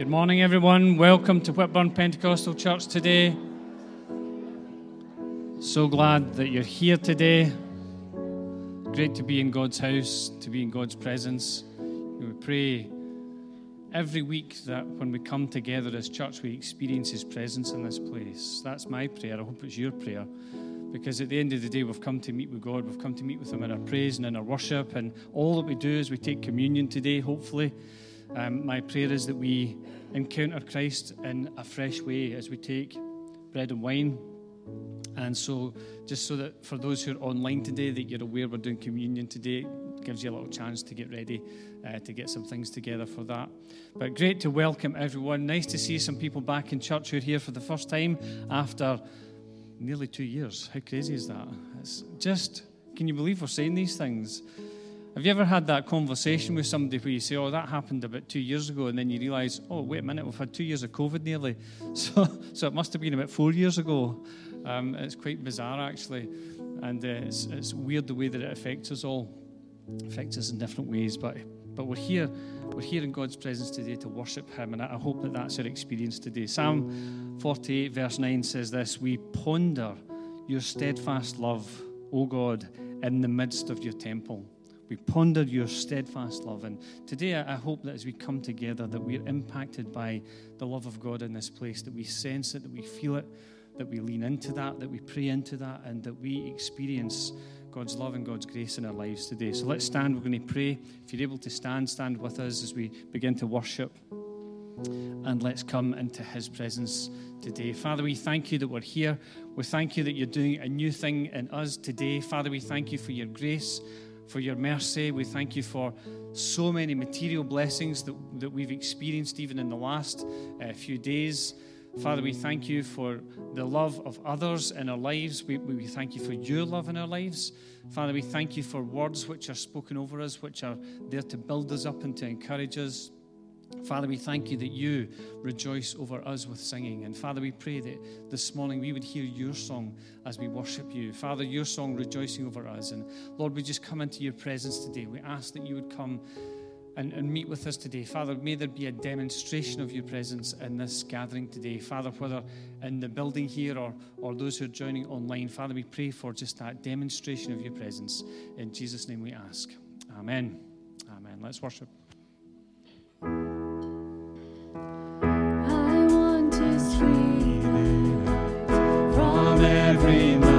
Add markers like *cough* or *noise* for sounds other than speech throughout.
Good morning, everyone. Welcome to Whitburn Pentecostal Church today. So glad that you're here today. Great to be in God's house, to be in God's presence. We pray every week that when we come together as church, we experience His presence in this place. That's my prayer. I hope it's your prayer. Because at the end of the day, we've come to meet with God. We've come to meet with Him in our praise and in our worship. And all that we do is we take communion today, hopefully. Um, my prayer is that we encounter Christ in a fresh way as we take bread and wine. And so, just so that for those who are online today, that you're aware we're doing communion today, gives you a little chance to get ready uh, to get some things together for that. But great to welcome everyone. Nice to see some people back in church who are here for the first time after nearly two years. How crazy is that? It's just, can you believe we're saying these things? Have you ever had that conversation with somebody where you say, Oh, that happened about two years ago, and then you realise, Oh, wait a minute, we've had two years of COVID nearly. *laughs* So, so it must have been about four years ago. Um, it's quite bizarre, actually. And uh, it's, it's weird the way that it affects us all. It affects us in different ways. But, but we're here. We're here in God's presence today to worship Him, and I hope that that's our experience today. Psalm 48, verse 9 says this We ponder your steadfast love, O God, in the midst of your temple. We ponder your steadfast love. And today I hope that as we come together that we're impacted by the love of God in this place, that we sense it, that we feel it, that we lean into that, that we pray into that, and that we experience God's love and God's grace in our lives today. So let's stand. We're going to pray. If you're able to stand, stand with us as we begin to worship. And let's come into his presence today. Father, we thank you that we're here. We thank you that you're doing a new thing in us today. Father, we thank you for your grace for your mercy. We thank you for so many material blessings that, that we've experienced even in the last uh, few days. Father, we thank you for the love of others in our lives. We, we thank you for your love in our lives. Father, we thank you for words which are spoken over us, which are there to build us up and to encourage us. Father, we thank you that you rejoice over us with singing. And Father, we pray that this morning we would hear your song as we worship you. Father, your song rejoicing over us. And Lord, we just come into your presence today. We ask that you would come and, and meet with us today. Father, may there be a demonstration of your presence in this gathering today. Father, whether in the building here or, or those who are joining online, Father, we pray for just that demonstration of your presence. In Jesus' name we ask. Amen. Amen. Let's worship. Every mountain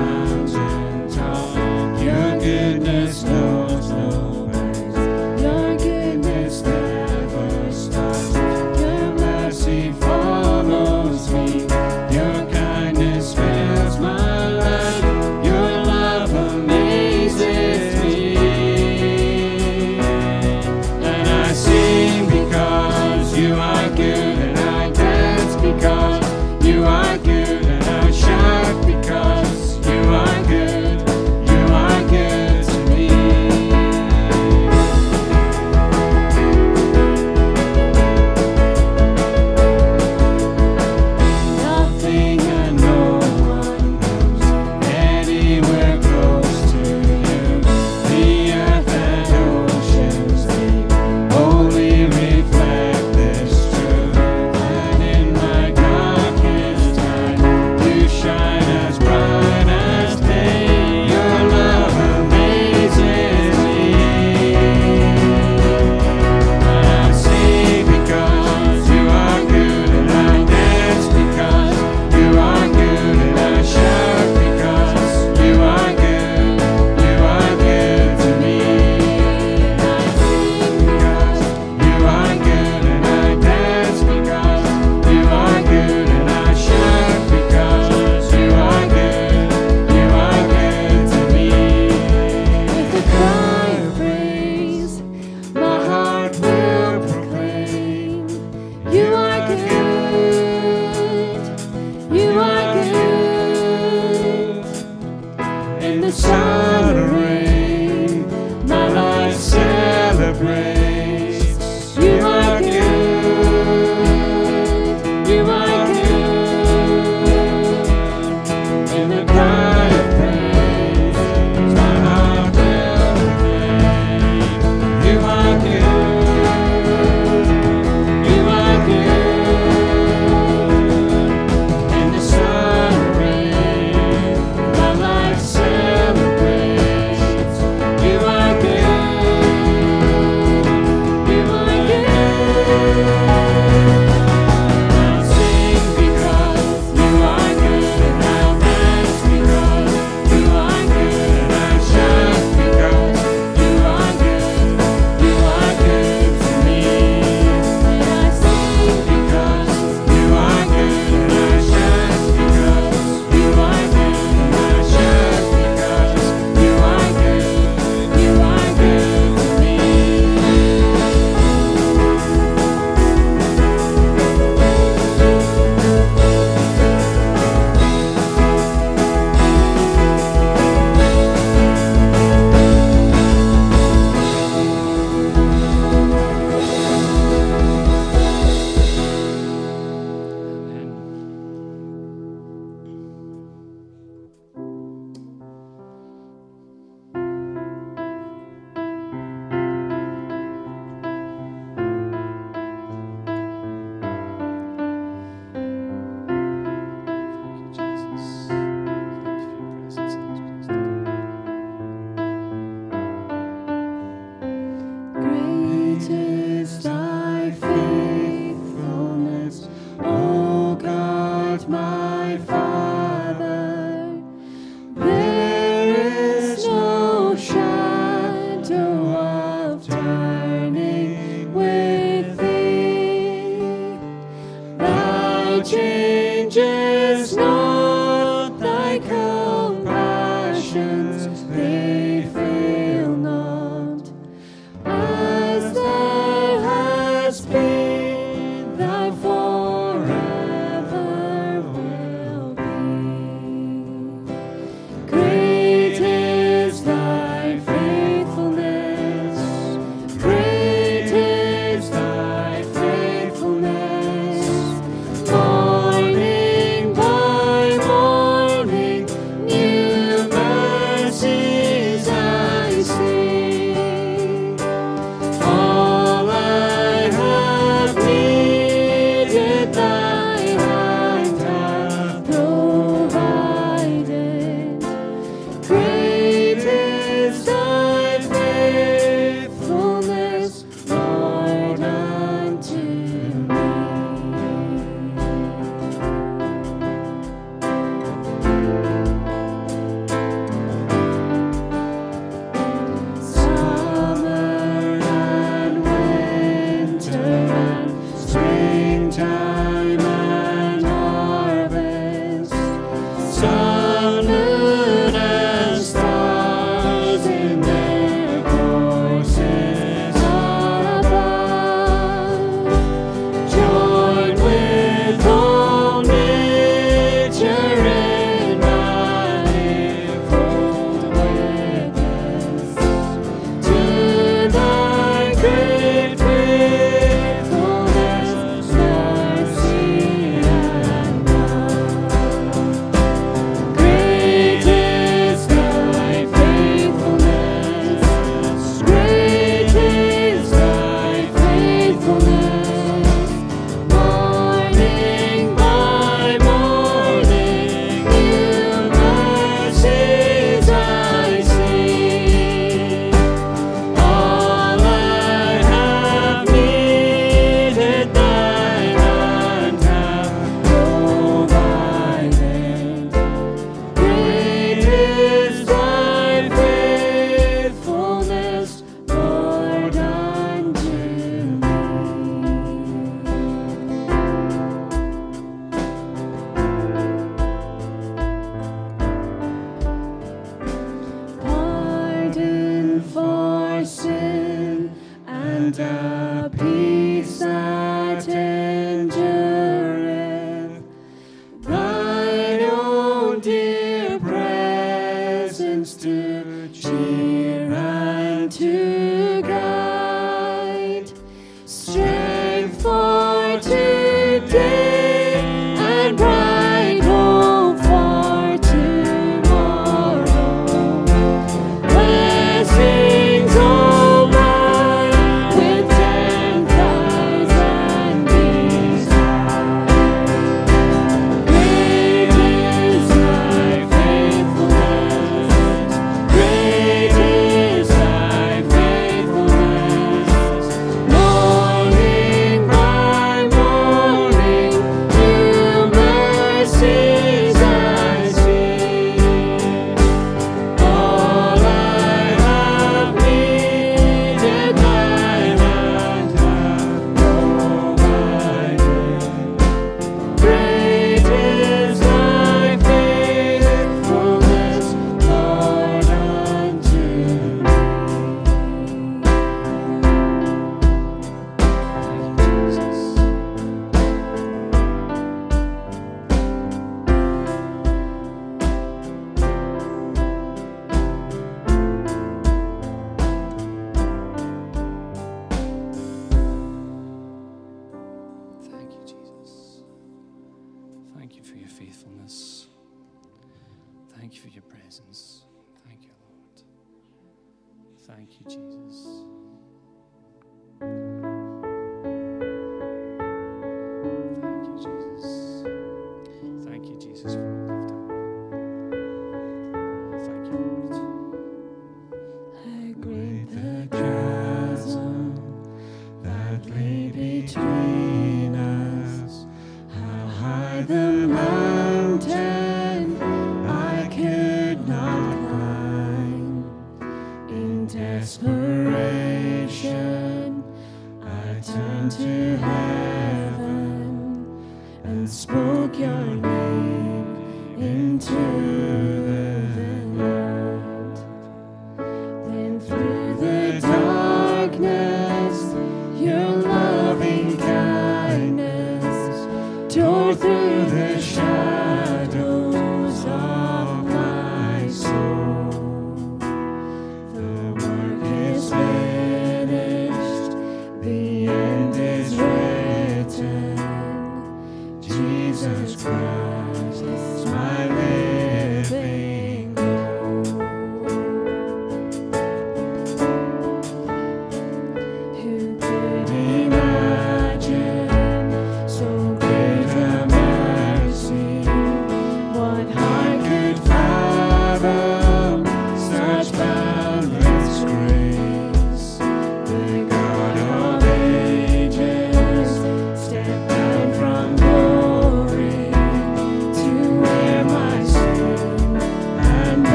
Thank you, Jesus.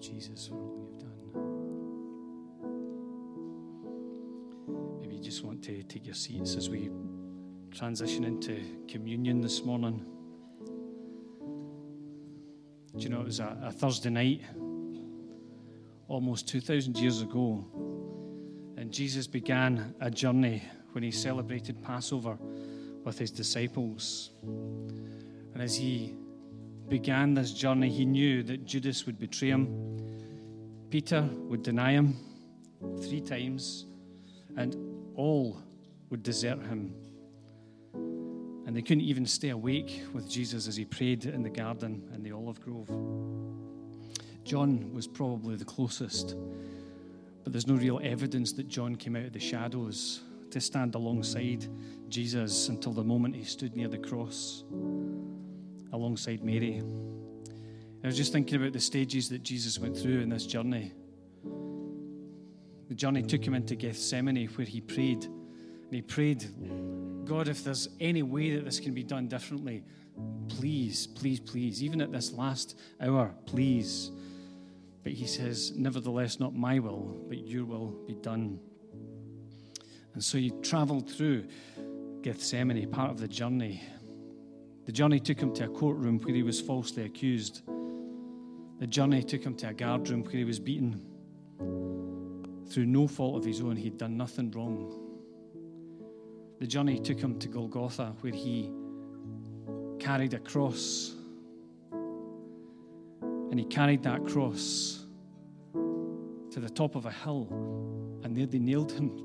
Jesus, for all you've done. Maybe you just want to take your seats as we transition into communion this morning. Do you know it was a, a Thursday night, almost 2,000 years ago, and Jesus began a journey when he celebrated Passover with his disciples. And as he began this journey, he knew that Judas would betray him, Peter would deny him three times, and all would desert him. And they couldn't even stay awake with Jesus as he prayed in the garden in the olive grove. John was probably the closest, but there's no real evidence that John came out of the shadows to stand alongside Jesus until the moment he stood near the cross alongside Mary. I was just thinking about the stages that Jesus went through in this journey. The journey took him into Gethsemane where he prayed. And he prayed, God, if there's any way that this can be done differently, please, please, please, even at this last hour, please. But he says, Nevertheless, not my will, but your will be done. And so he traveled through Gethsemane, part of the journey. The journey took him to a courtroom where he was falsely accused. The journey took him to a guard room where he was beaten. Through no fault of his own, he'd done nothing wrong. The journey took him to Golgotha, where he carried a cross. And he carried that cross to the top of a hill, and there they nailed him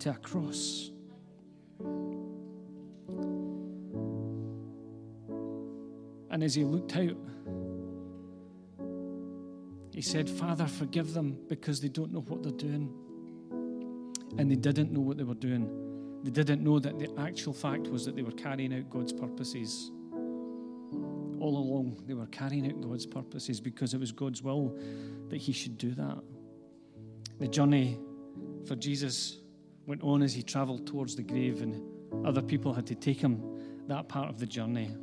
to a cross. And as he looked out, he said, Father, forgive them because they don't know what they're doing. And they didn't know what they were doing. They didn't know that the actual fact was that they were carrying out God's purposes. All along, they were carrying out God's purposes because it was God's will that he should do that. The journey for Jesus went on as he traveled towards the grave, and other people had to take him that part of the journey.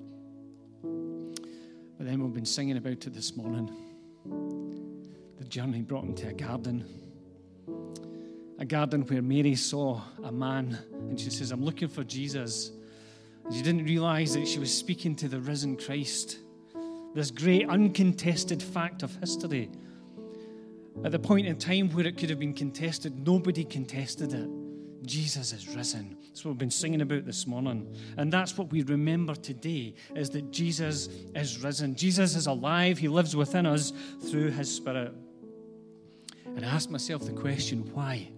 Then we've been singing about it this morning. The journey brought him to a garden. A garden where Mary saw a man and she says, I'm looking for Jesus. And she didn't realize that she was speaking to the risen Christ, this great uncontested fact of history. At the point in time where it could have been contested, nobody contested it. Jesus is risen. That's what we've been singing about this morning. And that's what we remember today is that Jesus is risen. Jesus is alive. He lives within us through his spirit. And I asked myself the question, why?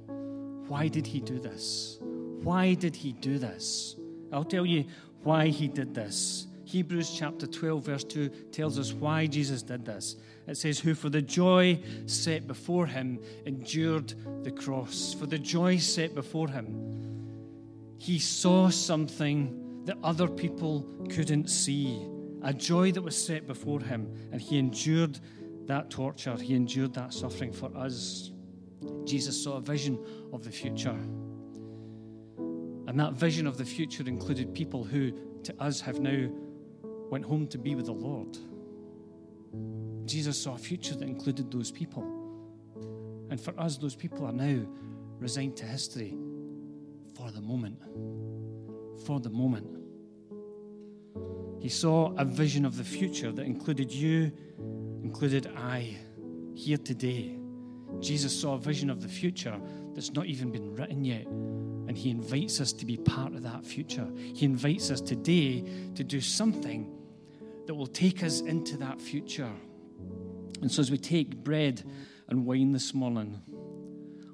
Why did he do this? Why did he do this? I'll tell you why he did this. Hebrews chapter 12, verse 2 tells us why Jesus did this. It says, Who for the joy set before him endured the cross. For the joy set before him, he saw something that other people couldn't see. A joy that was set before him, and he endured that torture, he endured that suffering for us. Jesus saw a vision of the future. And that vision of the future included people who, to us, have now went home to be with the Lord. Jesus saw a future that included those people. And for us, those people are now resigned to history for the moment. For the moment. He saw a vision of the future that included you, included I, here today. Jesus saw a vision of the future that's not even been written yet. And he invites us to be part of that future. He invites us today to do something that will take us into that future. And so, as we take bread and wine this morning,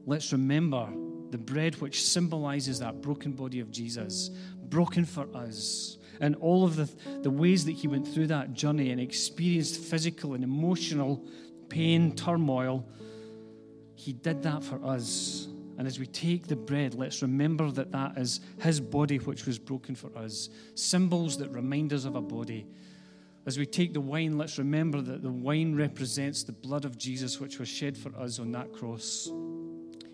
let's remember the bread which symbolizes that broken body of Jesus, broken for us, and all of the, the ways that he went through that journey and experienced physical and emotional pain, turmoil, He did that for us. And as we take the bread, let's remember that that is His body which was broken for us, symbols that remind us of a body. As we take the wine, let's remember that the wine represents the blood of Jesus which was shed for us on that cross.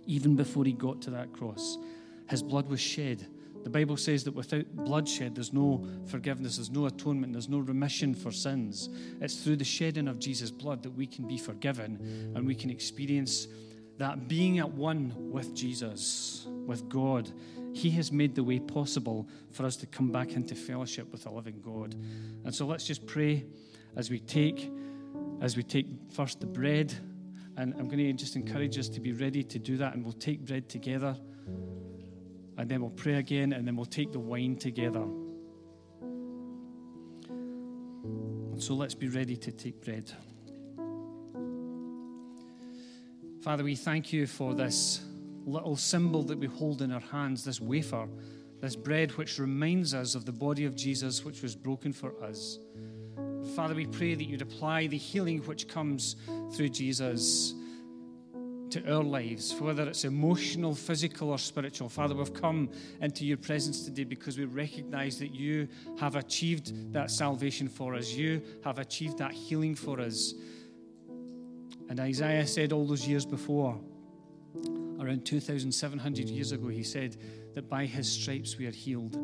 Even before He got to that cross, His blood was shed. The Bible says that without bloodshed, there's no forgiveness, there's no atonement, there's no remission for sins. It's through the shedding of Jesus' blood that we can be forgiven and we can experience that being at one with Jesus, with God, He has made the way possible for us to come back into fellowship with the living God. And so let's just pray as we take, as we take first the bread, and I'm going to just encourage us to be ready to do that, and we'll take bread together, and then we'll pray again, and then we'll take the wine together. And so let's be ready to take bread. Father, we thank you for this little symbol that we hold in our hands, this wafer, this bread which reminds us of the body of Jesus which was broken for us. Father, we pray that you'd apply the healing which comes through Jesus to our lives, whether it's emotional, physical, or spiritual. Father, we've come into your presence today because we recognize that you have achieved that salvation for us. You have achieved that healing for us. And Isaiah said all those years before, around 2,700 years ago, he said that by his stripes we are healed.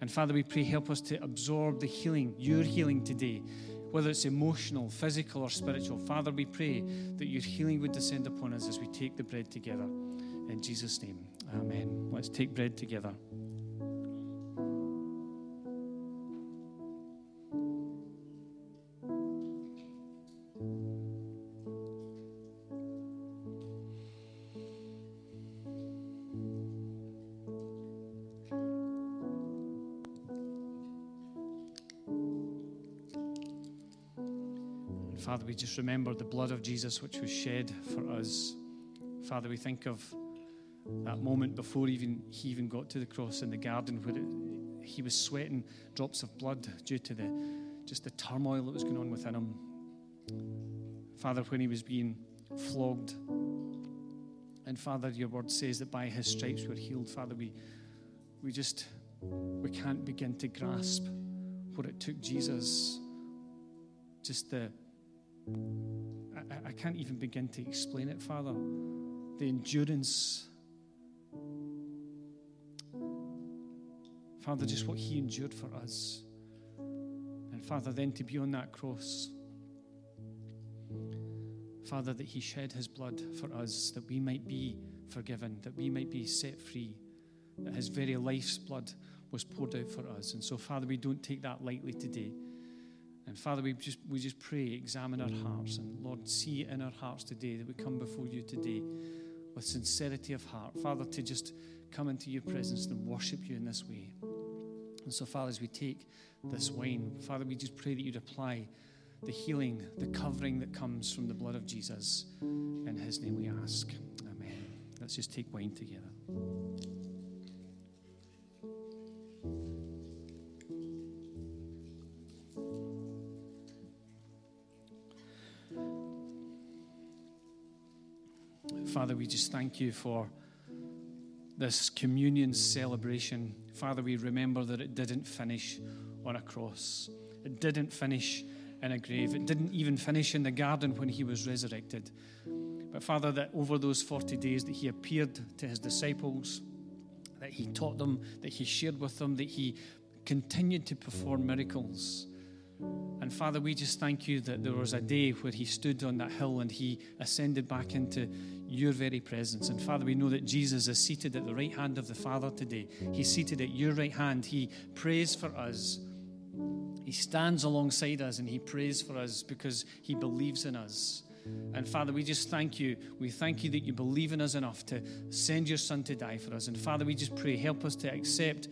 And Father, we pray, help us to absorb the healing, your healing today, whether it's emotional, physical, or spiritual. Father, we pray that your healing would descend upon us as we take the bread together. In Jesus' name, amen. Let's take bread together. We just remember the blood of Jesus which was shed for us. Father, we think of that moment before even he even got to the cross in the garden where it, he was sweating drops of blood due to the just the turmoil that was going on within him. Father, when he was being flogged. And Father, your word says that by his stripes we're healed. Father, we we just we can't begin to grasp what it took Jesus just the I, I can't even begin to explain it, Father. The endurance. Father, just what He endured for us. And Father, then to be on that cross. Father, that He shed His blood for us, that we might be forgiven, that we might be set free, that His very life's blood was poured out for us. And so, Father, we don't take that lightly today. And Father, we just, we just pray, examine our hearts. And Lord, see in our hearts today that we come before you today with sincerity of heart. Father, to just come into your presence and worship you in this way. And so, Father, as we take this wine, Father, we just pray that you'd apply the healing, the covering that comes from the blood of Jesus. In his name we ask. Amen. Let's just take wine together. Father, we just thank you for this communion celebration. Father, we remember that it didn't finish on a cross, it didn't finish in a grave, it didn't even finish in the garden when he was resurrected. But Father, that over those 40 days that he appeared to his disciples, that he taught them, that he shared with them, that he continued to perform miracles. And Father, we just thank you that there was a day where he stood on that hill and he ascended back into your very presence. And Father, we know that Jesus is seated at the right hand of the Father today. He's seated at your right hand. He prays for us. He stands alongside us and he prays for us because he believes in us. And Father, we just thank you. We thank you that you believe in us enough to send your Son to die for us. And Father, we just pray, help us to accept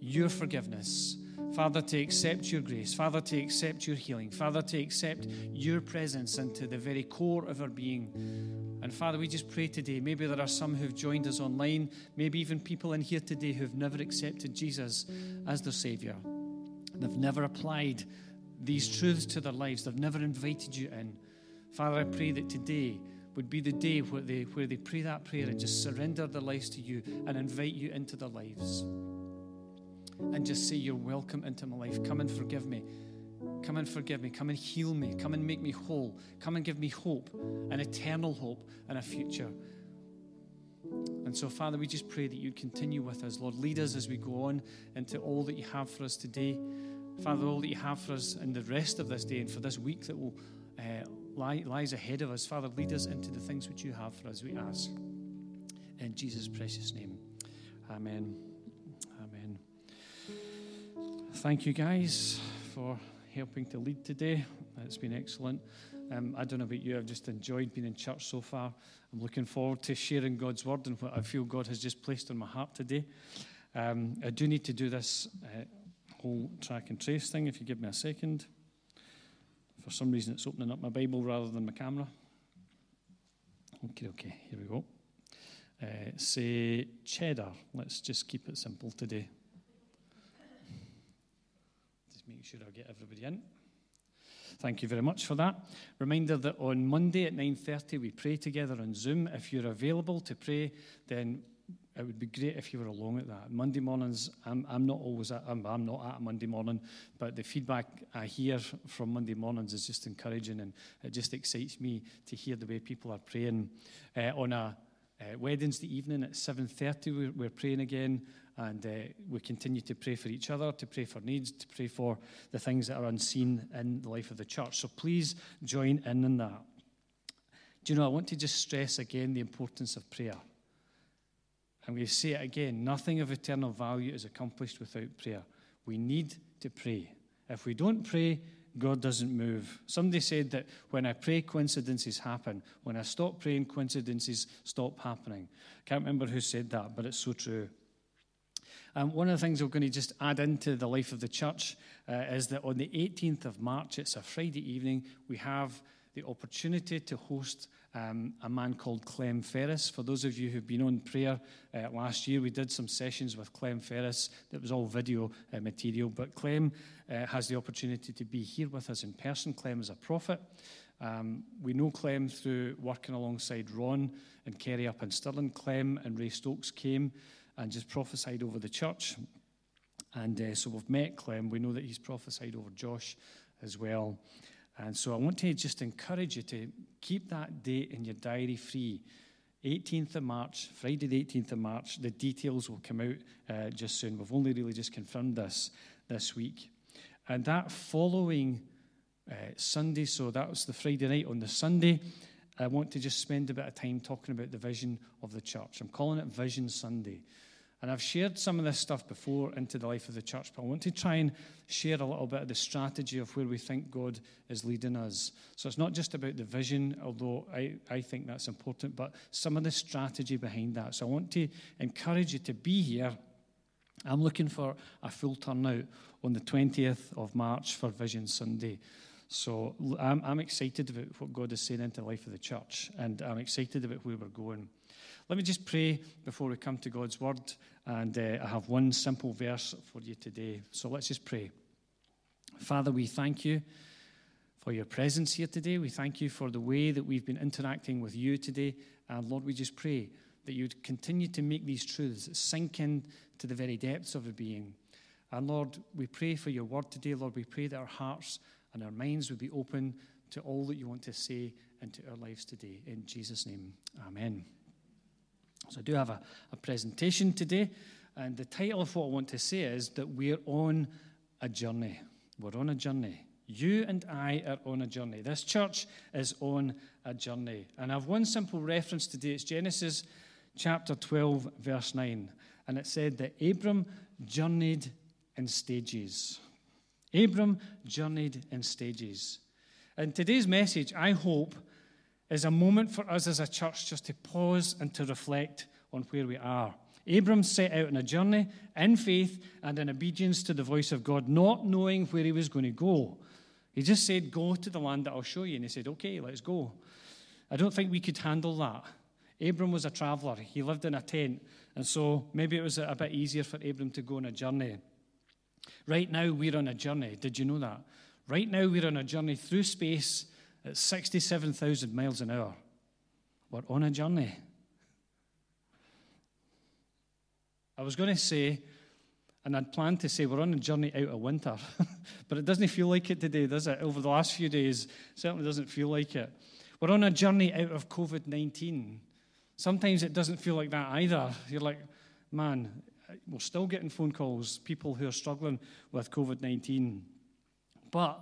your forgiveness. Father, to accept your grace, Father, to accept your healing, Father, to accept your presence into the very core of our being. And Father, we just pray today. Maybe there are some who've joined us online, maybe even people in here today who've never accepted Jesus as their Savior. They've never applied these truths to their lives, they've never invited you in. Father, I pray that today would be the day where they, where they pray that prayer and just surrender their lives to you and invite you into their lives. And just say, You're welcome into my life. Come and forgive me. Come and forgive me. Come and heal me. Come and make me whole. Come and give me hope, an eternal hope, and a future. And so, Father, we just pray that you continue with us. Lord, lead us as we go on into all that you have for us today. Father, all that you have for us in the rest of this day and for this week that will uh, lie, lies ahead of us. Father, lead us into the things which you have for us, we ask. In Jesus' precious name. Amen. Thank you, guys, for helping to lead today. It's been excellent. Um, I don't know about you, I've just enjoyed being in church so far. I'm looking forward to sharing God's word and what I feel God has just placed on my heart today. Um, I do need to do this uh, whole track and trace thing, if you give me a second. For some reason, it's opening up my Bible rather than my camera. Okay, okay, here we go. Uh, say cheddar. Let's just keep it simple today. Make sure I get everybody in. Thank you very much for that. Reminder that on Monday at 9:30 we pray together on Zoom. If you're available to pray, then it would be great if you were along at that. Monday mornings, I'm, I'm not always at, I'm, I'm not at Monday morning, but the feedback I hear from Monday mornings is just encouraging and it just excites me to hear the way people are praying. Uh, on a uh, Wednesday evening at 7.30, we're, we're praying again and uh, we continue to pray for each other, to pray for needs, to pray for the things that are unseen in the life of the church. So please join in in that. Do you know, I want to just stress again the importance of prayer. I'm going to say it again nothing of eternal value is accomplished without prayer. We need to pray. If we don't pray, God doesn't move. Somebody said that when I pray, coincidences happen. When I stop praying, coincidences stop happening. I Can't remember who said that, but it's so true. Um, one of the things we're going to just add into the life of the church uh, is that on the 18th of March, it's a Friday evening, we have the opportunity to host um, a man called Clem Ferris. For those of you who've been on prayer uh, last year, we did some sessions with Clem Ferris. That was all video uh, material, but Clem uh, has the opportunity to be here with us in person. Clem is a prophet. Um, we know Clem through working alongside Ron and Kerry up in Stirling. Clem and Ray Stokes came and just prophesied over the church. And uh, so we've met Clem. We know that he's prophesied over Josh as well. And so I want to just encourage you to keep that date in your diary free. 18th of March, Friday the 18th of March. The details will come out uh, just soon. We've only really just confirmed this this week. And that following uh, Sunday, so that was the Friday night, on the Sunday, I want to just spend a bit of time talking about the vision of the church. I'm calling it Vision Sunday. And I've shared some of this stuff before into the life of the church, but I want to try and share a little bit of the strategy of where we think God is leading us. So it's not just about the vision, although I, I think that's important, but some of the strategy behind that. So I want to encourage you to be here. I'm looking for a full turnout on the 20th of March for Vision Sunday. So I'm, I'm excited about what God is saying into the life of the church, and I'm excited about where we're going. Let me just pray before we come to God's word, and uh, I have one simple verse for you today. So let's just pray. Father, we thank you for your presence here today. We thank you for the way that we've been interacting with you today. And Lord, we just pray that you'd continue to make these truths sink in to the very depths of our being. And Lord, we pray for your word today. Lord, we pray that our hearts and our minds would be open to all that you want to say into our lives today. In Jesus' name, amen. So I do have a, a presentation today, and the title of what I want to say is that we're on a journey. We're on a journey. You and I are on a journey. This church is on a journey. And I have one simple reference today. It's Genesis chapter 12, verse 9. And it said that Abram journeyed in stages. Abram journeyed in stages. And today's message, I hope, is a moment for us as a church just to pause and to reflect on where we are. Abram set out on a journey in faith and in obedience to the voice of God, not knowing where he was going to go. He just said, Go to the land that I'll show you. And he said, Okay, let's go. I don't think we could handle that. Abram was a traveler, he lived in a tent. And so maybe it was a bit easier for Abram to go on a journey. Right now, we're on a journey. Did you know that? Right now, we're on a journey through space at 67,000 miles an hour. we're on a journey. I was going to say, and I'd planned to say, we're on a journey out of winter, *laughs* but it doesn't feel like it today, does it? Over the last few days, certainly doesn't feel like it. We're on a journey out of COVID 19. Sometimes it doesn't feel like that either. You're like, man, we're still getting phone calls, people who are struggling with COVID 19. But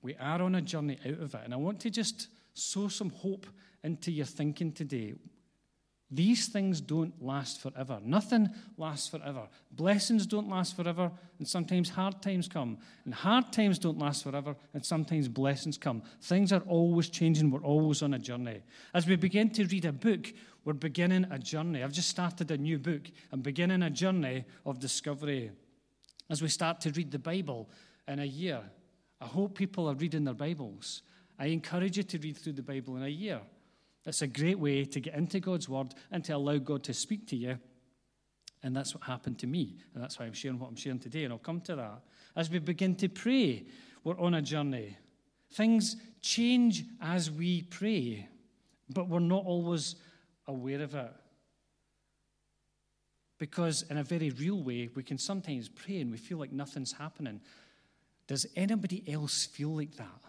we are on a journey out of it. And I want to just sow some hope into your thinking today. These things don't last forever. Nothing lasts forever. Blessings don't last forever, and sometimes hard times come. And hard times don't last forever, and sometimes blessings come. Things are always changing. We're always on a journey. As we begin to read a book, we're beginning a journey. I've just started a new book. I'm beginning a journey of discovery. As we start to read the Bible in a year, I hope people are reading their Bibles. I encourage you to read through the Bible in a year. It's a great way to get into God's Word and to allow God to speak to you. And that's what happened to me. And that's why I'm sharing what I'm sharing today. And I'll come to that. As we begin to pray, we're on a journey. Things change as we pray, but we're not always aware of it. Because, in a very real way, we can sometimes pray and we feel like nothing's happening. Does anybody else feel like that?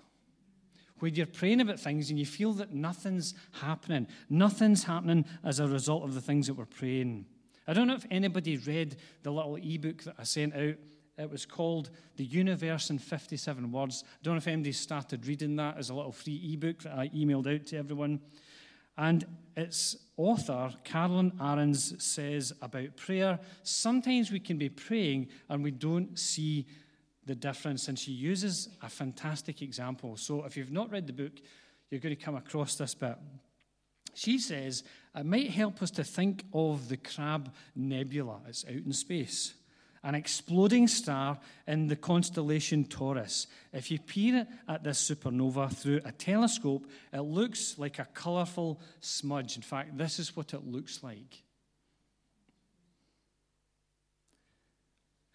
When you're praying about things and you feel that nothing's happening, nothing's happening as a result of the things that we're praying. I don't know if anybody read the little ebook that I sent out. It was called The Universe in 57 Words. I don't know if anybody started reading that as a little free ebook that I emailed out to everyone. And its author, Carolyn Arends, says about prayer sometimes we can be praying and we don't see the difference. And she uses a fantastic example. So if you've not read the book, you're going to come across this bit. She says it might help us to think of the Crab Nebula. It's out in space, an exploding star in the constellation Taurus. If you peer at this supernova through a telescope, it looks like a colourful smudge. In fact, this is what it looks like.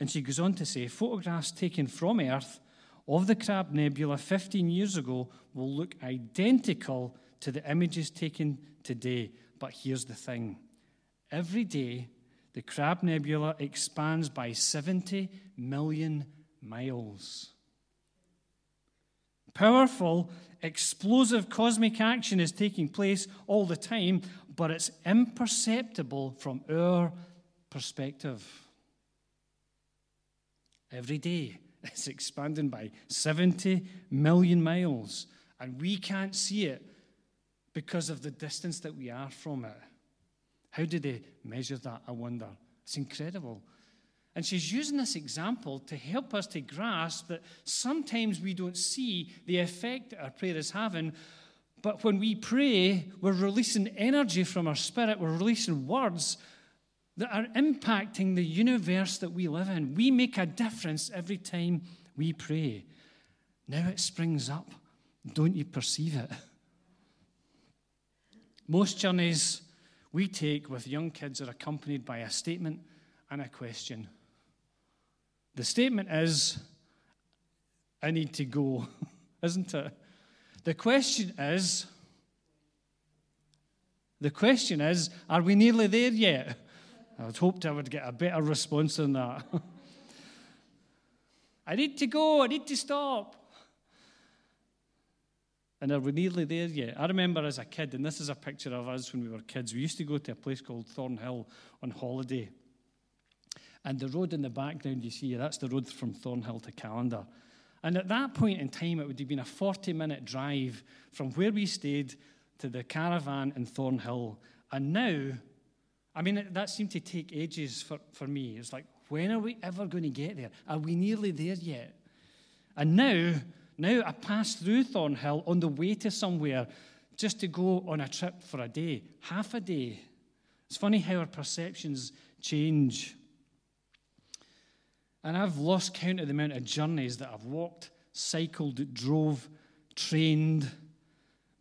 And she goes on to say photographs taken from Earth of the Crab Nebula 15 years ago will look identical to the images taken today. But here's the thing every day, the Crab Nebula expands by 70 million miles. Powerful, explosive cosmic action is taking place all the time, but it's imperceptible from our perspective. Every day, *laughs* it's expanding by 70 million miles, and we can't see it because of the distance that we are from it. How do they measure that? I wonder. It's incredible. And she's using this example to help us to grasp that sometimes we don't see the effect our prayer is having, but when we pray, we're releasing energy from our spirit, we're releasing words that are impacting the universe that we live in. We make a difference every time we pray. Now it springs up. Don't you perceive it? Most journeys we take with young kids are accompanied by a statement and a question. The statement is, I need to go, *laughs* isn't it? The question is, the question is, are we nearly there yet? I had hoped I would get a better response than that. *laughs* I need to go, I need to stop. And are we nearly there yet? I remember as a kid, and this is a picture of us when we were kids, we used to go to a place called Thornhill on holiday. And the road in the background you see, that's the road from Thornhill to Callander. And at that point in time, it would have been a 40 minute drive from where we stayed to the caravan in Thornhill. And now I mean, that seemed to take ages for, for me. It's like, when are we ever going to get there? Are we nearly there yet? And now, now I pass through Thornhill on the way to somewhere just to go on a trip for a day, half a day. It's funny how our perceptions change. And I've lost count of the amount of journeys that I've walked, cycled, drove, trained,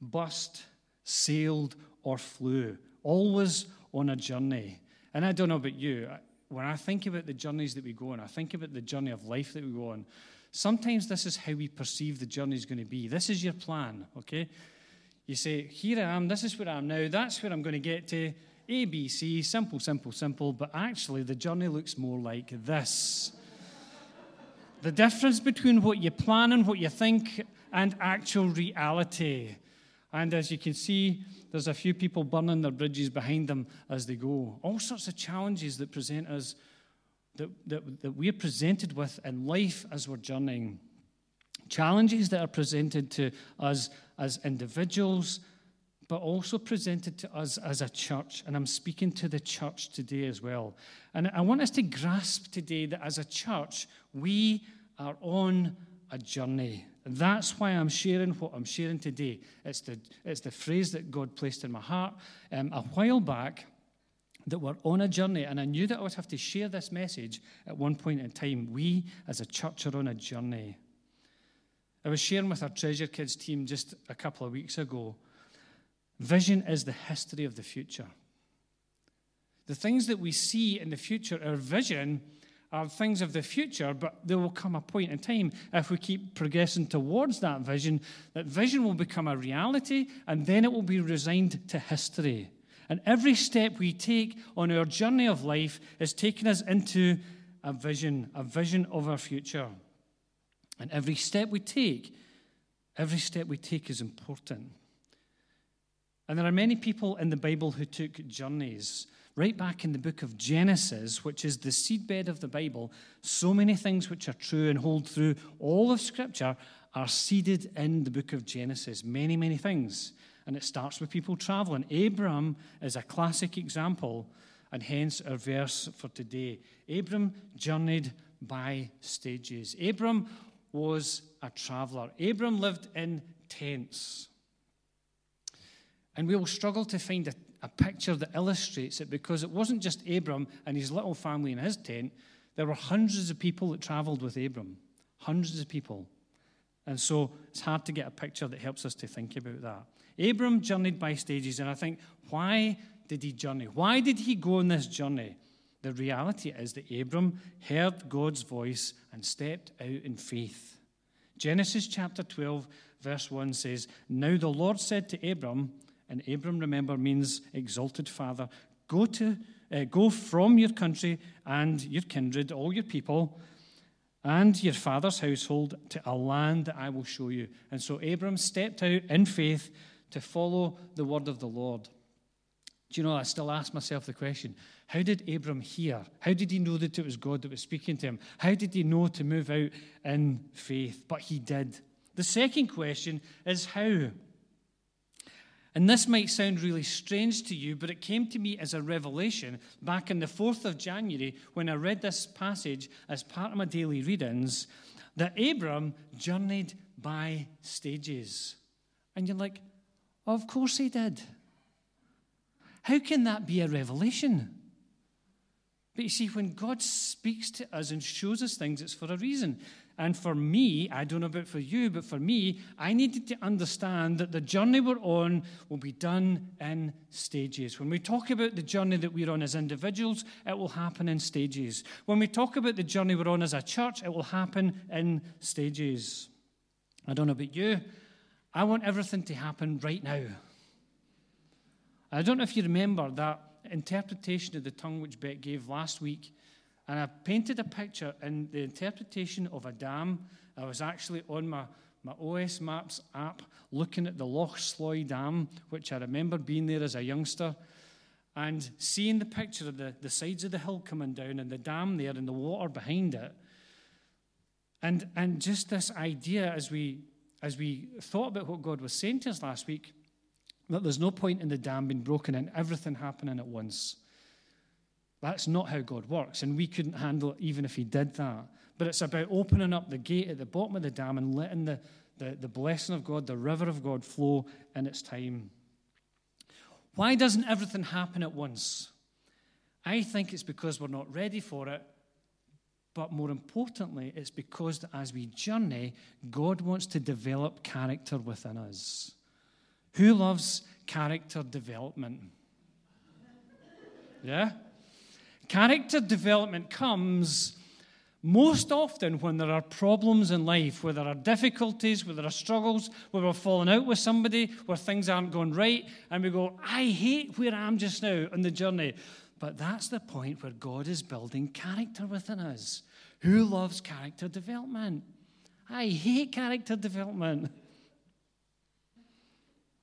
bussed, sailed, or flew. Always on a journey. And I don't know about you, when I think about the journeys that we go on, I think about the journey of life that we go on. Sometimes this is how we perceive the journey is going to be. This is your plan, okay? You say, Here I am, this is where I am now, that's where I'm going to get to. A, B, C, simple, simple, simple. But actually, the journey looks more like this. the difference between what you plan and what you think and actual reality. And as you can see, there's a few people burning their bridges behind them as they go. All sorts of challenges that present us, that, that, that we're presented with in life as we're journeying. Challenges that are presented to us as individuals, but also presented to us as a church. And I'm speaking to the church today as well. And I want us to grasp today that as a church, we are on a journey. That's why I'm sharing what I'm sharing today. It's the, it's the phrase that God placed in my heart um, a while back that we're on a journey. And I knew that I would have to share this message at one point in time. We, as a church, are on a journey. I was sharing with our Treasure Kids team just a couple of weeks ago. Vision is the history of the future. The things that we see in the future, our vision, are things of the future, but there will come a point in time if we keep progressing towards that vision, that vision will become a reality and then it will be resigned to history. And every step we take on our journey of life is taking us into a vision, a vision of our future. And every step we take, every step we take is important. And there are many people in the Bible who took journeys. Right back in the book of Genesis, which is the seedbed of the Bible, so many things which are true and hold through all of Scripture are seeded in the book of Genesis. Many, many things. And it starts with people traveling. Abram is a classic example, and hence our verse for today. Abram journeyed by stages. Abram was a traveler. Abram lived in tents. And we will struggle to find a, a, picture that illustrates it because it wasn't just Abram and his little family in his tent. There were hundreds of people that traveled with Abram, hundreds of people. And so it's hard to get a picture that helps us to think about that. Abram journeyed by stages, and I think, why did he journey? Why did he go on this journey? The reality is that Abram heard God's voice and stepped out in faith. Genesis chapter 12, verse 1 says, Now the Lord said to Abram, and Abram, remember, means exalted father, go, to, uh, go from your country and your kindred, all your people, and your father's household to a land that I will show you. And so Abram stepped out in faith to follow the word of the Lord. Do you know, I still ask myself the question how did Abram hear? How did he know that it was God that was speaking to him? How did he know to move out in faith? But he did. The second question is how? And this might sound really strange to you, but it came to me as a revelation back on the 4th of January when I read this passage as part of my daily readings that Abram journeyed by stages. And you're like, of course he did. How can that be a revelation? But you see, when God speaks to us and shows us things, it's for a reason. And for me, I don't know about for you, but for me, I needed to understand that the journey we're on will be done in stages. When we talk about the journey that we're on as individuals, it will happen in stages. When we talk about the journey we're on as a church, it will happen in stages. I don't know about you, I want everything to happen right now. I don't know if you remember that interpretation of the tongue which Beck gave last week. And I painted a picture in the interpretation of a dam. I was actually on my, my OS Maps app looking at the Loch Sloy Dam, which I remember being there as a youngster, and seeing the picture of the, the sides of the hill coming down and the dam there and the water behind it. And, and just this idea as we, as we thought about what God was saying to us last week, that there's no point in the dam being broken and everything happening at once. That's not how God works, and we couldn't handle it even if He did that. But it's about opening up the gate at the bottom of the dam and letting the, the, the blessing of God, the river of God, flow in its time. Why doesn't everything happen at once? I think it's because we're not ready for it, but more importantly, it's because as we journey, God wants to develop character within us. Who loves character development? Yeah? Character development comes Most often, when there are problems in life, where there are difficulties, where there are struggles, where we're falling out with somebody, where things aren't going right, and we go, I hate where I am just now on the journey. But that's the point where God is building character within us. Who loves character development? I hate character development.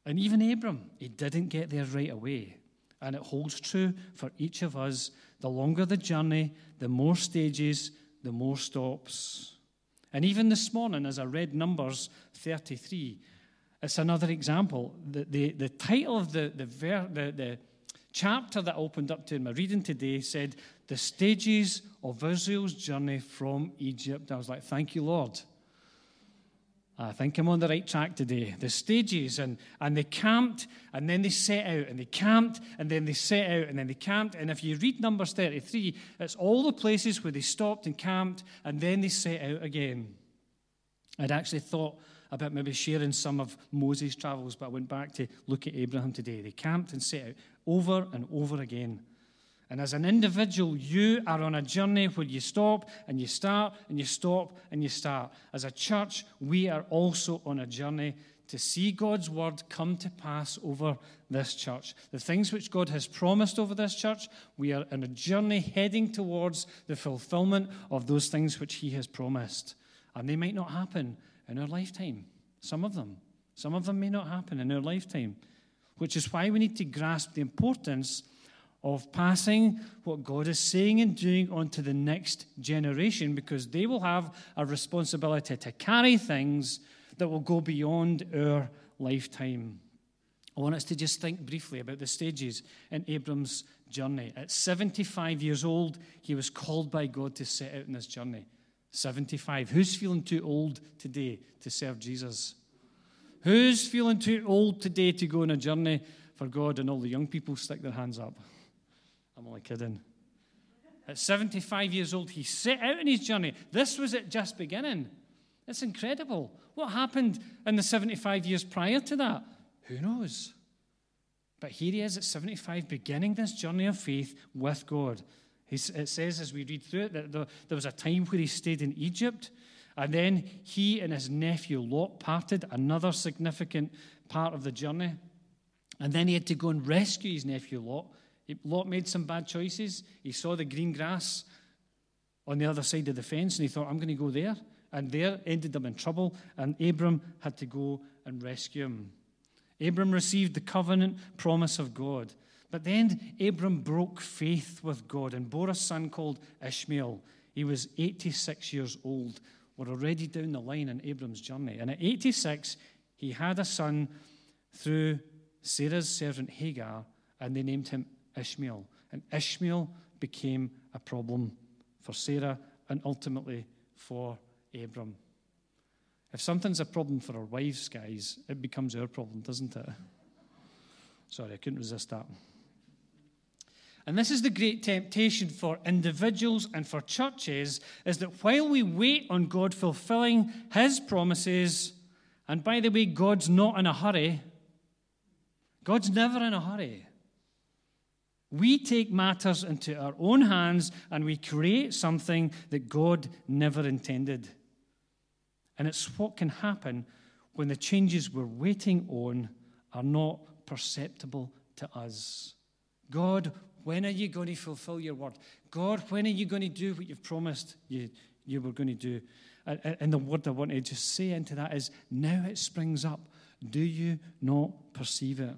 And even Abram, he didn't get there right away. And it holds true for each of us. The longer the journey, the more stages, the more stops. And even this morning, as I read Numbers 33, it's another example. The, the, the title of the, the, ver, the, the chapter that I opened up to in my reading today said, The Stages of Israel's Journey from Egypt. I was like, Thank you, Lord. I think I'm on the right track today. The stages, and, and they camped, and then they set out, and they camped, and then they set out, and then they camped. And if you read Numbers 33, it's all the places where they stopped and camped, and then they set out again. I'd actually thought about maybe sharing some of Moses' travels, but I went back to look at Abraham today. They camped and set out over and over again. And as an individual, you are on a journey where you stop and you start and you stop and you start. As a church, we are also on a journey to see God's word come to pass over this church. The things which God has promised over this church, we are on a journey heading towards the fulfillment of those things which He has promised. And they might not happen in our lifetime. Some of them. Some of them may not happen in our lifetime, which is why we need to grasp the importance of passing what God is saying and doing on to the next generation because they will have a responsibility to carry things that will go beyond our lifetime. I want us to just think briefly about the stages in Abram's journey. At 75 years old, he was called by God to set out on this journey. 75. Who's feeling too old today to serve Jesus? Who's feeling too old today to go on a journey for God? And all the young people stick their hands up. I'm only kidding. At 75 years old, he set out on his journey. This was at just beginning. It's incredible. What happened in the 75 years prior to that? Who knows? But here he is at 75, beginning this journey of faith with God. It says as we read through it that there, there was a time where he stayed in Egypt, and then he and his nephew Lot parted, another significant part of the journey. And then he had to go and rescue his nephew Lot Lot made some bad choices. He saw the green grass on the other side of the fence and he thought, I'm going to go there. And there ended up in trouble, and Abram had to go and rescue him. Abram received the covenant promise of God. But then Abram broke faith with God and bore a son called Ishmael. He was 86 years old. We're already down the line in Abram's journey. And at 86, he had a son through Sarah's servant Hagar, and they named him Ishmael. And Ishmael became a problem for Sarah and ultimately for Abram. If something's a problem for our wives, guys, it becomes our problem, doesn't it? Sorry, I couldn't resist that. And this is the great temptation for individuals and for churches is that while we wait on God fulfilling his promises, and by the way, God's not in a hurry, God's never in a hurry. We take matters into our own hands and we create something that God never intended. And it's what can happen when the changes we're waiting on are not perceptible to us. God, when are you going to fulfill your word? God, when are you going to do what you've promised you, you were going to do? And the word I want to just say into that is now it springs up. Do you not perceive it?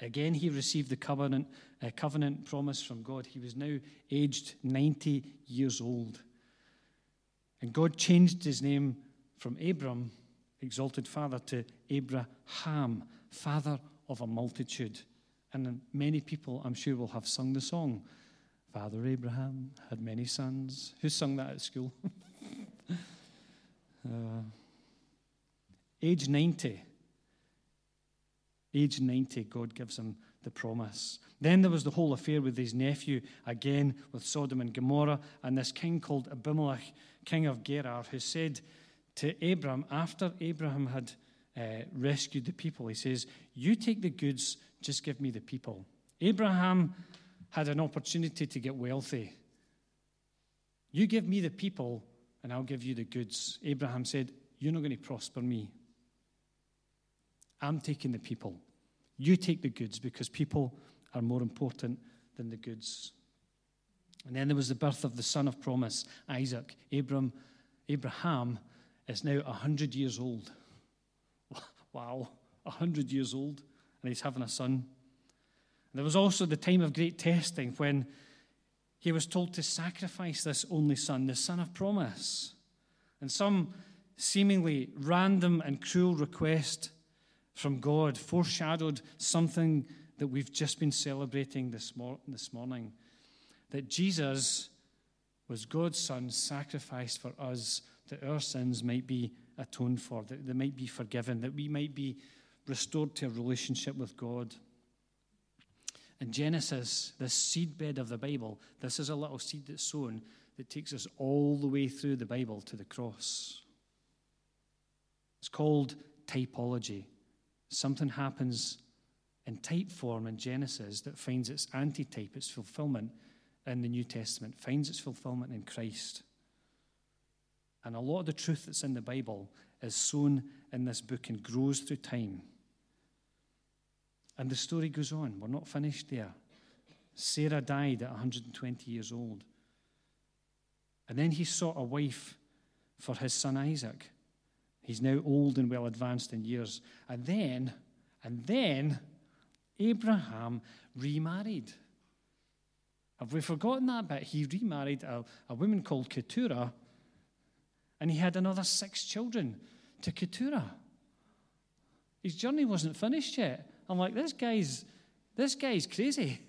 Again, he received the covenant, covenant promise from God. He was now aged 90 years old. And God changed his name from Abram, exalted father, to Abraham, father of a multitude. And many people, I'm sure, will have sung the song. Father Abraham had many sons. Who sung that at school? *laughs* uh, age 90 age 90, God gives him the promise. Then there was the whole affair with his nephew, again with Sodom and Gomorrah, and this king called Abimelech, king of Gerar, who said to Abram, after Abraham had uh, rescued the people, he says, You take the goods, just give me the people. Abraham had an opportunity to get wealthy. You give me the people, and I'll give you the goods. Abraham said, You're not going to prosper me. I'm taking the people. You take the goods because people are more important than the goods. And then there was the birth of the son of promise, Isaac. Abram, Abraham is now 100 years old. *laughs* Wow, 100 years old, and he's having a son. And there was also the time of great testing when he was told to sacrifice this only son, the son of promise. And some seemingly random and cruel request from God foreshadowed something that we've just been celebrating this, mor- this morning that Jesus was God's Son sacrificed for us that our sins might be atoned for, that they might be forgiven, that we might be restored to a relationship with God. In Genesis, this seedbed of the Bible, this is a little seed that's sown that takes us all the way through the Bible to the cross. It's called typology. Something happens in type form in Genesis that finds its antitype, its fulfillment in the New Testament, finds its fulfillment in Christ. And a lot of the truth that's in the Bible is sown in this book and grows through time. And the story goes on. We're not finished there. Sarah died at 120 years old. And then he sought a wife for his son Isaac. He's now old and well advanced in years. And then, and then, Abraham remarried. Have we forgotten that bit? He remarried a, a woman called Keturah, and he had another six children to Keturah. His journey wasn't finished yet. I'm like, this guy's, this guy's crazy.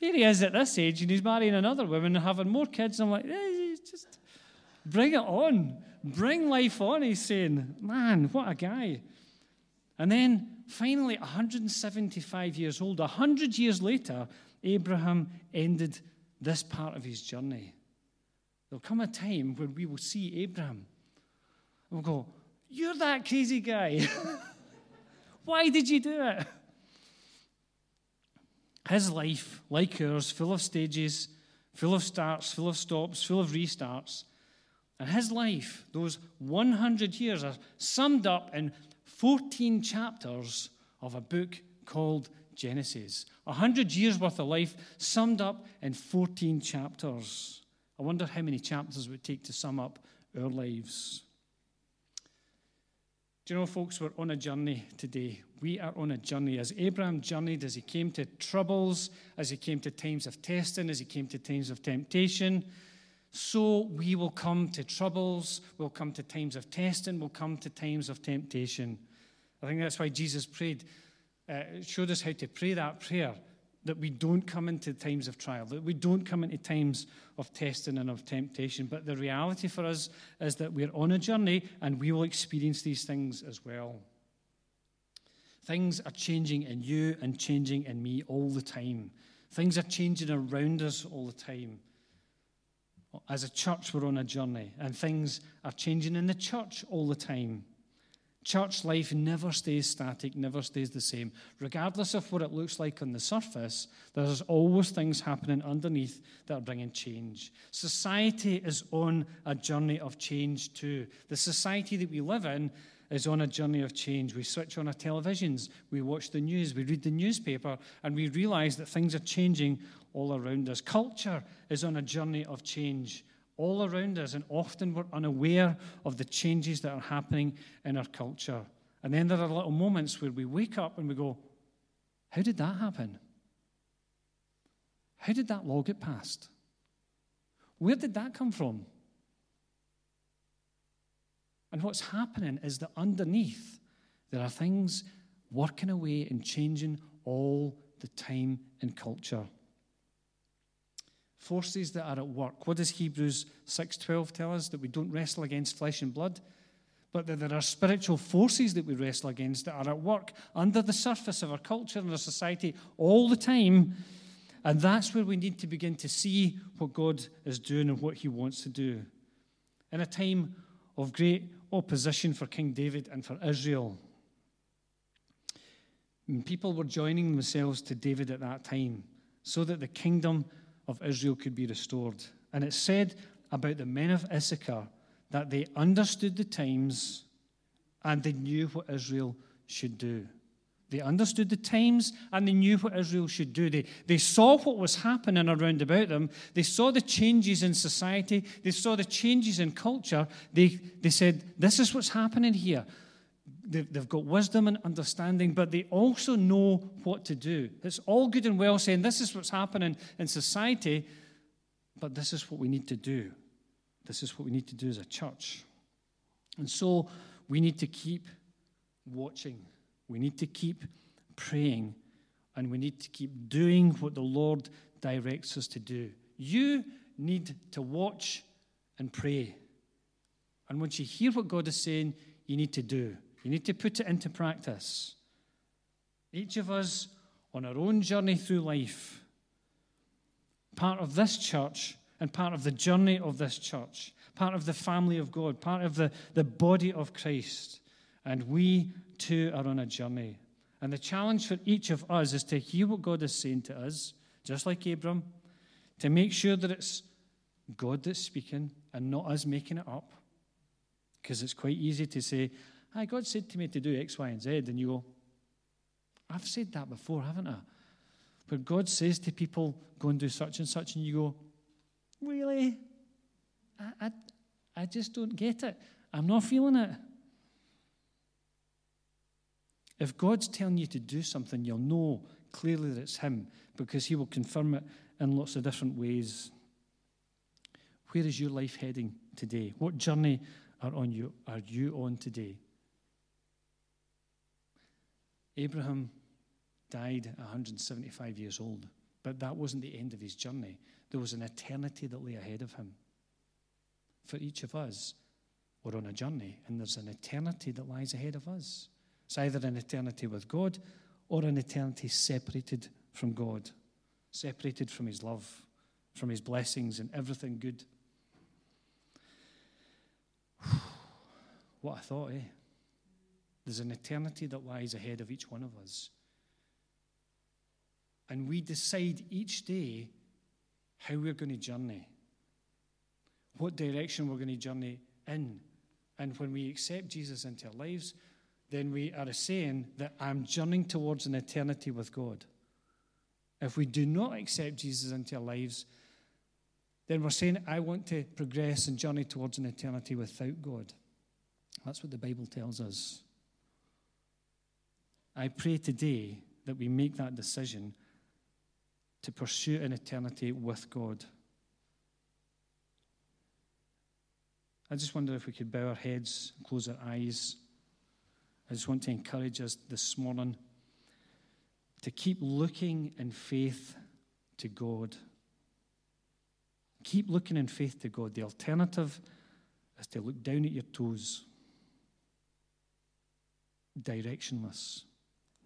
Here he is at this age, and he's marrying another woman and having more kids. I'm like, eh, just bring it on. Bring life on, he's saying. Man, what a guy. And then finally, 175 years old, 100 years later, Abraham ended this part of his journey. There'll come a time when we will see Abraham. We'll go, You're that crazy guy. *laughs* Why did you do it? His life, like ours, full of stages, full of starts, full of stops, full of restarts. And his life, those 100 years, are summed up in 14 chapters of a book called Genesis. A hundred years worth of life summed up in 14 chapters. I wonder how many chapters it would take to sum up our lives. Do you know, folks, we're on a journey today. We are on a journey. As Abraham journeyed, as he came to troubles, as he came to times of testing, as he came to times of temptation, so we will come to troubles, we'll come to times of testing, we'll come to times of temptation. I think that's why Jesus prayed, uh, showed us how to pray that prayer, that we don't come into times of trial, that we don't come into times of testing and of temptation. But the reality for us is that we're on a journey and we will experience these things as well. Things are changing in you and changing in me all the time. Things are changing around us all the time. As a church, we're on a journey, and things are changing in the church all the time. Church life never stays static, never stays the same. Regardless of what it looks like on the surface, there's always things happening underneath that are bringing change. Society is on a journey of change too. The society that we live in is on a journey of change. We switch on our televisions, we watch the news, we read the newspaper, and we realize that things are changing all around us. Culture is on a journey of change all around us, and often we're unaware of the changes that are happening in our culture. And then there are little moments where we wake up and we go, How did that happen? How did that law get passed? Where did that come from? And what's happening is that underneath, there are things working away and changing all the time in culture forces that are at work. What does Hebrews 6:12 tell us? That we don't wrestle against flesh and blood, but that there are spiritual forces that we wrestle against that are at work under the surface of our culture and our society all the time. And that's where we need to begin to see what God is doing and what he wants to do. In a time of great opposition for King David and for Israel, people were joining themselves to David at that time so that the kingdom of Israel could be restored. And it said about the men of Issachar that they understood the times and they knew what Israel should do. They understood the times and they knew what Israel should do. They, they saw what was happening around about them. They saw the changes in society. They saw the changes in culture. They, they said, This is what's happening here. They've, they've got wisdom and understanding, but they also know what to do. It's all good and well saying, This is what's happening in society, but this is what we need to do. This is what we need to do as a church. And so we need to keep watching we need to keep praying and we need to keep doing what the Lord directs us to do. You need to watch and pray. And once you hear what God is saying, you need to do. You need to put it into practice. Each of us on our own journey through life, part of this church and part of the journey of this church, part of the family of God, part of the, the body of Christ. And we too are on a journey. And the challenge for each of us is to hear what God is saying to us, just like Abram, to make sure that it's God that's speaking and not us making it up. Because it's quite easy to say, Hi, God said to me to do X, Y, and Z. And you go, I've said that before, haven't I? But God says to people, Go and do such and such. And you go, Really? I, I, I just don't get it. I'm not feeling it. If God's telling you to do something, you'll know clearly that it's Him because He will confirm it in lots of different ways. Where is your life heading today? What journey are, on you, are you on today? Abraham died 175 years old, but that wasn't the end of his journey. There was an eternity that lay ahead of him. For each of us, we're on a journey, and there's an eternity that lies ahead of us. It's either an eternity with God or an eternity separated from God, separated from His love, from His blessings and everything good. *sighs* what a thought, eh? There's an eternity that lies ahead of each one of us. And we decide each day how we're going to journey, what direction we're going to journey in. And when we accept Jesus into our lives, then we are saying that I'm journeying towards an eternity with God. If we do not accept Jesus into our lives, then we're saying, I want to progress and journey towards an eternity without God. That's what the Bible tells us. I pray today that we make that decision to pursue an eternity with God. I just wonder if we could bow our heads, close our eyes. I just want to encourage us this morning to keep looking in faith to God. Keep looking in faith to God. The alternative is to look down at your toes, directionless,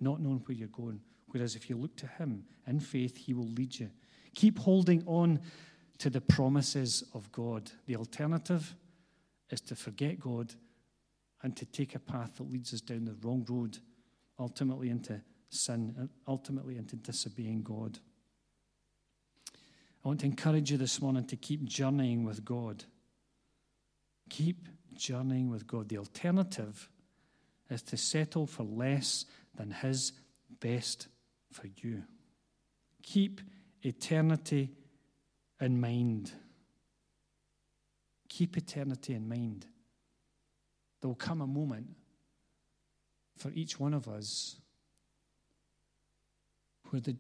not knowing where you're going. Whereas if you look to Him in faith, He will lead you. Keep holding on to the promises of God. The alternative is to forget God and to take a path that leads us down the wrong road, ultimately into sin, ultimately into disobeying God. I want to encourage you this morning to keep journeying with God. Keep journeying with God. The alternative is to settle for less than His best for you. Keep eternity in mind. Keep eternity in mind there will come a moment for each one of us where the,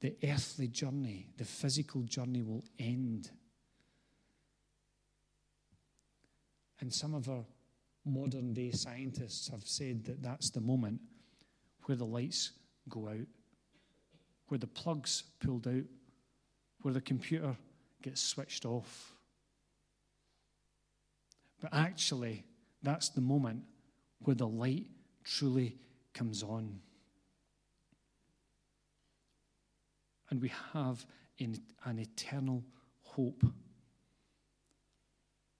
the earthly journey, the physical journey will end. And some of our modern day scientists have said that that's the moment where the lights go out, where the plug's pulled out, where the computer gets switched off. But actually, that's the moment where the light truly comes on. And we have an, an eternal hope.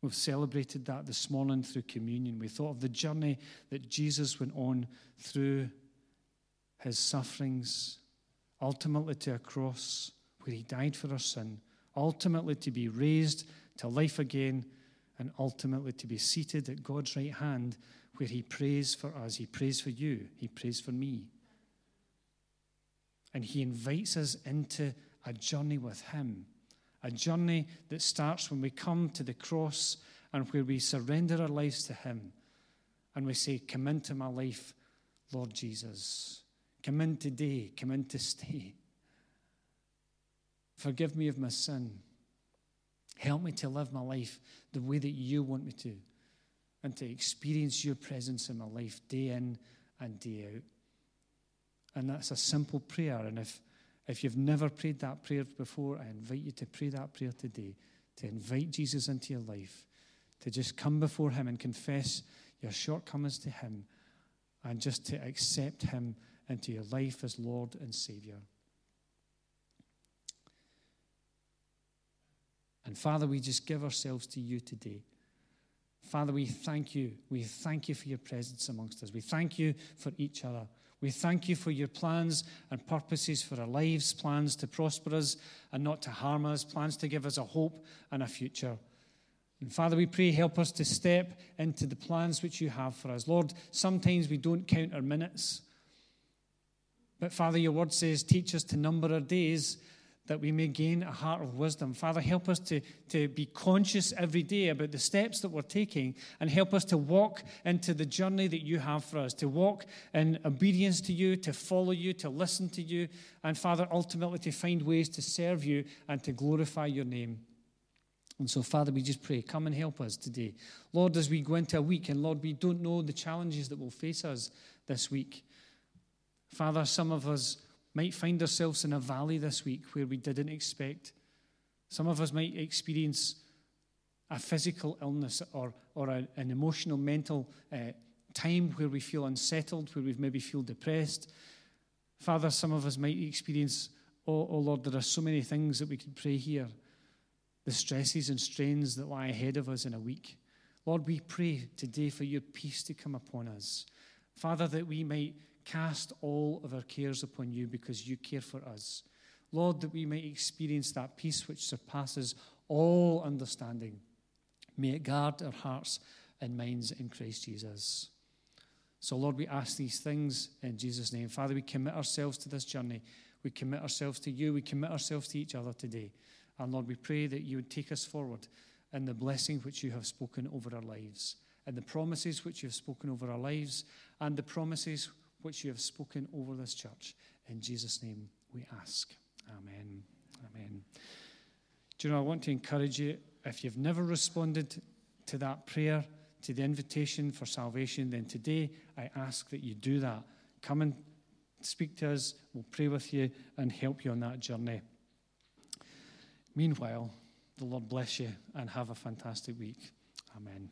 We've celebrated that this morning through communion. We thought of the journey that Jesus went on through his sufferings, ultimately to a cross where he died for our sin, ultimately to be raised to life again, and ultimately to be seated at God's right hand where He prays for us. He prays for you, He prays for me. And He invites us into a journey with Him, a journey that starts when we come to the cross and where we surrender our lives to Him and we say, Come into my life, Lord Jesus. Come in today, come in to stay. Forgive me of my sin. Help me to live my life the way that you want me to and to experience your presence in my life day in and day out. And that's a simple prayer. And if, if you've never prayed that prayer before, I invite you to pray that prayer today, to invite Jesus into your life, to just come before Him and confess your shortcomings to Him, and just to accept Him into your life as Lord and Savior. And Father, we just give ourselves to you today. Father, we thank you. We thank you for your presence amongst us. We thank you for each other. We thank you for your plans and purposes for our lives, plans to prosper us and not to harm us, plans to give us a hope and a future. And Father, we pray, help us to step into the plans which you have for us. Lord, sometimes we don't count our minutes. But Father, your word says, teach us to number our days that we may gain a heart of wisdom. Father, help us to, to be conscious every day about the steps that we're taking and help us to walk into the journey that you have for us, to walk in obedience to you, to follow you, to listen to you, and Father, ultimately to find ways to serve you and to glorify your name. And so, Father, we just pray, come and help us today. Lord, as we go into a week, and Lord, we don't know the challenges that will face us this week. Father, some of us might find ourselves in a valley this week where we didn't expect. Some of us might experience a physical illness or, or a, an emotional, mental uh, time where we feel unsettled, where we maybe feel depressed. Father, some of us might experience, oh, oh Lord, there are so many things that we could pray here. The stresses and strains that lie ahead of us in a week. Lord, we pray today for your peace to come upon us. Father, that we might cast all of our cares upon you because you care for us. Lord, that we might experience that peace which surpasses all understanding. May it guard our hearts and minds in Christ Jesus. So, Lord, we ask these things in Jesus' name. Father, we commit ourselves to this journey. We commit ourselves to you. We commit ourselves to each other today. And Lord, we pray that you would take us forward in the blessing which you have spoken over our lives, and the promises which you have spoken over our lives, and the promises which you have spoken over this church. In Jesus' name we ask. Amen. Amen. Do you know, I want to encourage you, if you've never responded to that prayer, to the invitation for salvation, then today I ask that you do that. Come and speak to us, we'll pray with you and help you on that journey. Meanwhile, the Lord bless you and have a fantastic week. Amen.